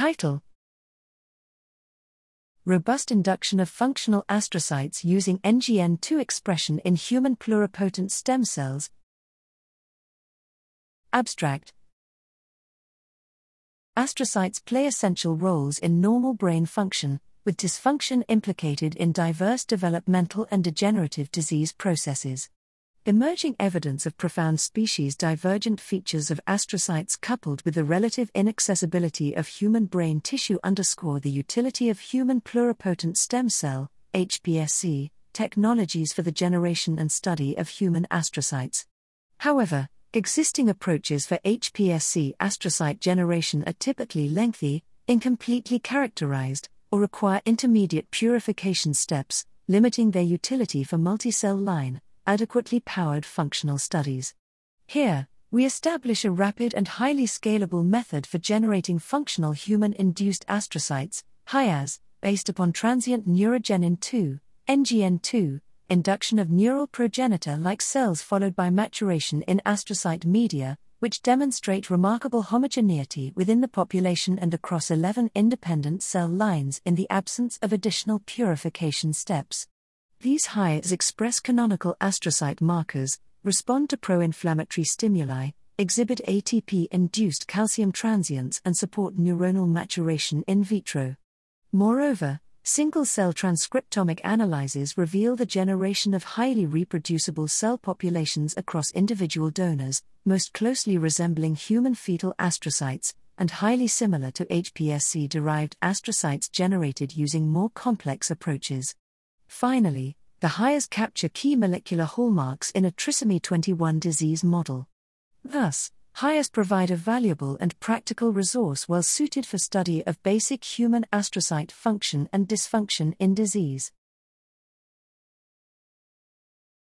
Title Robust induction of functional astrocytes using NGN2 expression in human pluripotent stem cells. Abstract Astrocytes play essential roles in normal brain function, with dysfunction implicated in diverse developmental and degenerative disease processes. Emerging evidence of profound species divergent features of astrocytes coupled with the relative inaccessibility of human brain tissue underscore the utility of human pluripotent stem cell HPSC technologies for the generation and study of human astrocytes. However, existing approaches for HPSC astrocyte generation are typically lengthy, incompletely characterized, or require intermediate purification steps, limiting their utility for multicell line adequately powered functional studies. Here, we establish a rapid and highly scalable method for generating functional human induced astrocytes, HIAS, based upon transient neurogenin 2, NGN2, induction of neural progenitor like cells followed by maturation in astrocyte media, which demonstrate remarkable homogeneity within the population and across 11 independent cell lines in the absence of additional purification steps. These HIAS express canonical astrocyte markers, respond to pro inflammatory stimuli, exhibit ATP induced calcium transients, and support neuronal maturation in vitro. Moreover, single cell transcriptomic analyses reveal the generation of highly reproducible cell populations across individual donors, most closely resembling human fetal astrocytes, and highly similar to HPSC derived astrocytes generated using more complex approaches. Finally, the HIAS capture key molecular hallmarks in a trisomy 21 disease model. Thus, HIAS provide a valuable and practical resource well suited for study of basic human astrocyte function and dysfunction in disease.